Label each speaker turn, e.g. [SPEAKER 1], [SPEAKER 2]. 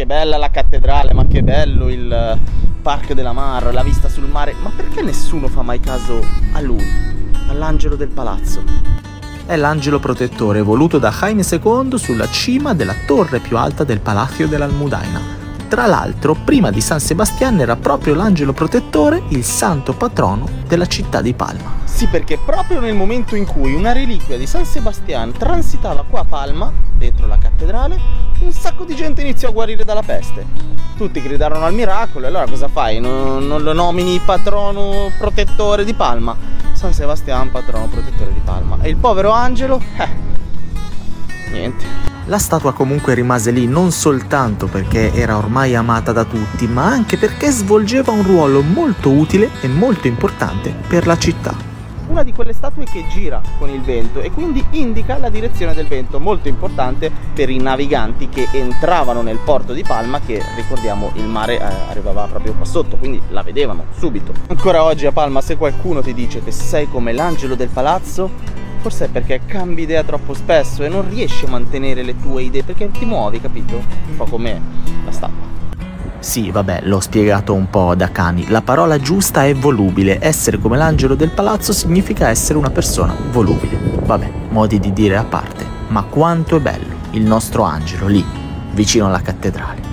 [SPEAKER 1] che bella la cattedrale, ma che bello il Parco della Mar, la vista sul mare, ma perché nessuno fa mai caso a lui, all'angelo del palazzo?
[SPEAKER 2] È l'angelo protettore voluto da Jaime II sulla cima della torre più alta del Palacio dell'Almudaina. Tra l'altro, prima di San Sebastian era proprio l'angelo protettore il santo patrono della città di Palma.
[SPEAKER 1] Sì, perché proprio nel momento in cui una reliquia di San Sebastian transitava qua a Palma, dentro la cattedrale, un sacco di gente iniziò a guarire dalla peste. Tutti gridarono al miracolo, e allora cosa fai? Non, non lo nomini patrono protettore di Palma? San Sebastian, patrono protettore di Palma. E il povero angelo? Eh, niente.
[SPEAKER 2] La statua comunque rimase lì non soltanto perché era ormai amata da tutti, ma anche perché svolgeva un ruolo molto utile e molto importante per la città.
[SPEAKER 1] Una di quelle statue che gira con il vento e quindi indica la direzione del vento, molto importante per i naviganti che entravano nel porto di Palma, che ricordiamo il mare eh, arrivava proprio qua sotto, quindi la vedevano subito. Ancora oggi a Palma se qualcuno ti dice che sei come l'angelo del palazzo, Forse è perché cambi idea troppo spesso e non riesci a mantenere le tue idee perché ti muovi, capito? Un po' come la stampa.
[SPEAKER 2] Sì, vabbè, l'ho spiegato un po' da cani. La parola giusta è volubile. Essere come l'angelo del palazzo significa essere una persona volubile. Vabbè, modi di dire a parte. Ma quanto è bello il nostro angelo lì, vicino alla cattedrale.